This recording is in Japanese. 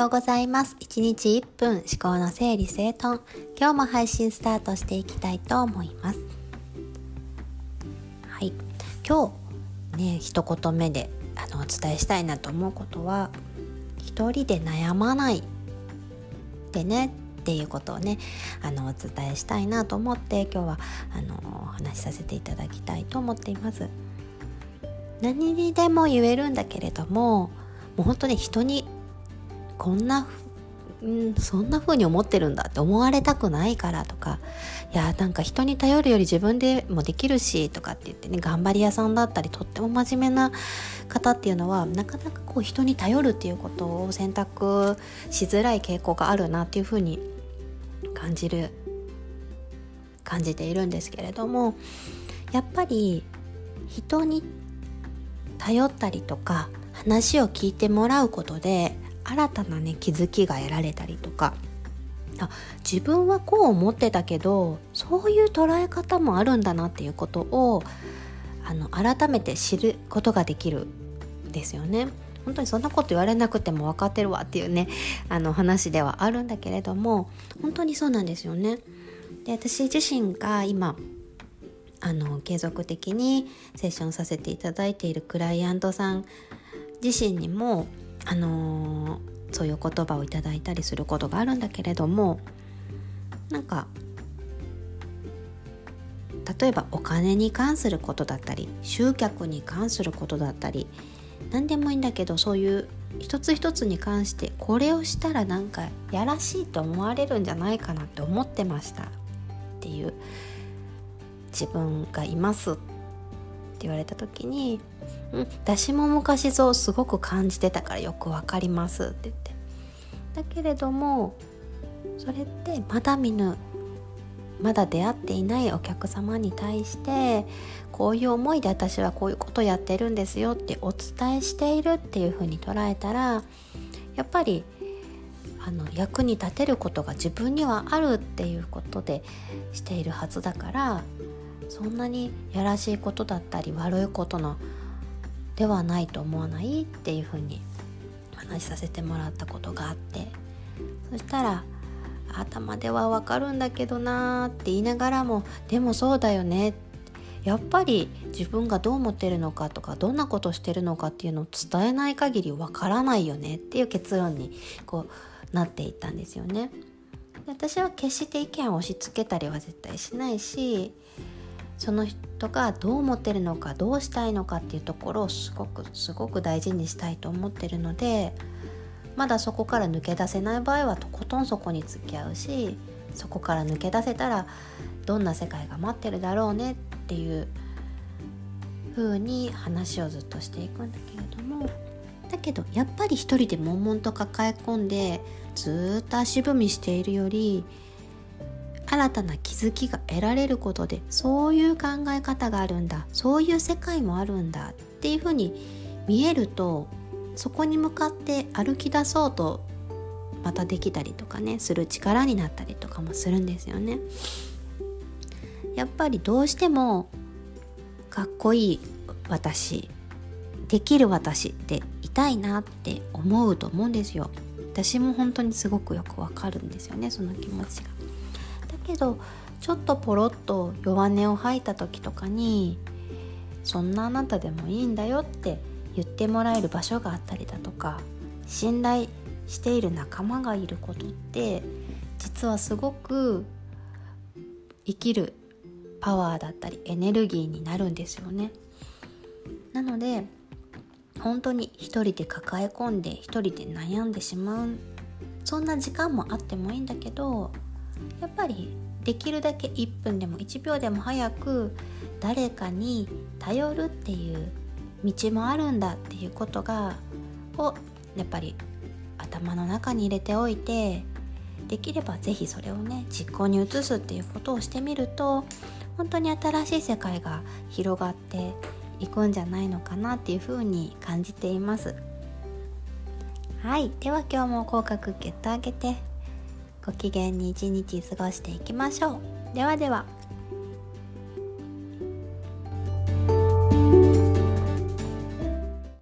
ようございます。1日1分思考の整理整頓。今日も配信スタートしていきたいと思います。はい。今日ね一言目であのお伝えしたいなと思うことは一人で悩まないでねっていうことをねあのお伝えしたいなと思って今日はあのお話しさせていただきたいと思っています。何にでも言えるんだけれどももう本当に人にこんなふうん、そんな風に思ってるんだって思われたくないからとかいやなんか人に頼るより自分でもできるしとかって言ってね頑張り屋さんだったりとっても真面目な方っていうのはなかなかこう人に頼るっていうことを選択しづらい傾向があるなっていう風に感じる感じているんですけれどもやっぱり人に頼ったりとか話を聞いてもらうことで新たなね気づきが得られたりとかあ自分はこう思ってたけどそういう捉え方もあるんだなっていうことをあの改めて知ることができるんですよね。本当にそんなこと言われなくても分かってるわっていうねあの話ではあるんだけれども本当にそうなんですよね。で私自身が今あの継続的にセッションさせていただいているクライアントさん自身にもあのー、そういう言葉をいただいたりすることがあるんだけれどもなんか例えばお金に関することだったり集客に関することだったり何でもいいんだけどそういう一つ一つに関してこれをしたらなんかやらしいと思われるんじゃないかなって思ってました。っていう自分がいます。って言われた時に「うん。私も昔そうすごく感じてたからよくわかります」って言って。だけれどもそれってまだ見ぬまだ出会っていないお客様に対してこういう思いで私はこういうことやってるんですよってお伝えしているっていうふうに捉えたらやっぱりあの役に立てることが自分にはあるっていうことでしているはずだからそんなにやらしいことだったり悪いことのではないと思わないっていうふうに話させてもらったことがあってそしたら頭ではわかるんだけどなーって言いながらもでもそうだよねやっぱり自分がどう思ってるのかとかどんなことしてるのかっていうのを伝えない限りわからないよねっていう結論にこうなっていったんですよね。私は決して意見を押し付けたりは絶対しないしその人がどう思ってるのかどうしたいのかっていうところをすごくすごく大事にしたいと思ってるのでまだそこから抜け出せない場合はとことんそこに付き合うしそこから抜け出せたらどんな世界が待ってるだろうねっていう風に話をずっとしていくんだけれどもだけどやっぱり一人で悶々と抱え込んでずっと足踏みしているより新たな気づきが得られることでそういう考え方があるんだそういう世界もあるんだっていう風に見えるとそこに向かって歩き出そうとまたできたりとかねする力になったりとかもするんですよね。やっぱりどうしてもかっこいい私できる私っていたいなって思うと思うんですよ。私も本当にすごくよくわかるんですよねその気持ちが。けどちょっとポロッと弱音を吐いた時とかに「そんなあなたでもいいんだよ」って言ってもらえる場所があったりだとか信頼している仲間がいることって実はすごく生きるパワーだったりエネルギーになるんですよね。なので本当に一人で抱え込んで一人で悩んでしまうそんな時間もあってもいいんだけどやっぱりできるだけ1分でも1秒でも早く誰かに頼るっていう道もあるんだっていうことがをやっぱり頭の中に入れておいてできれば是非それをね実行に移すっていうことをしてみると本当に新しい世界が広がっていくんじゃないのかなっていうふうに感じています。はい。では今日も口角ギュッと上げて。ご機嫌に一日過ごしていきましょう。ではでは。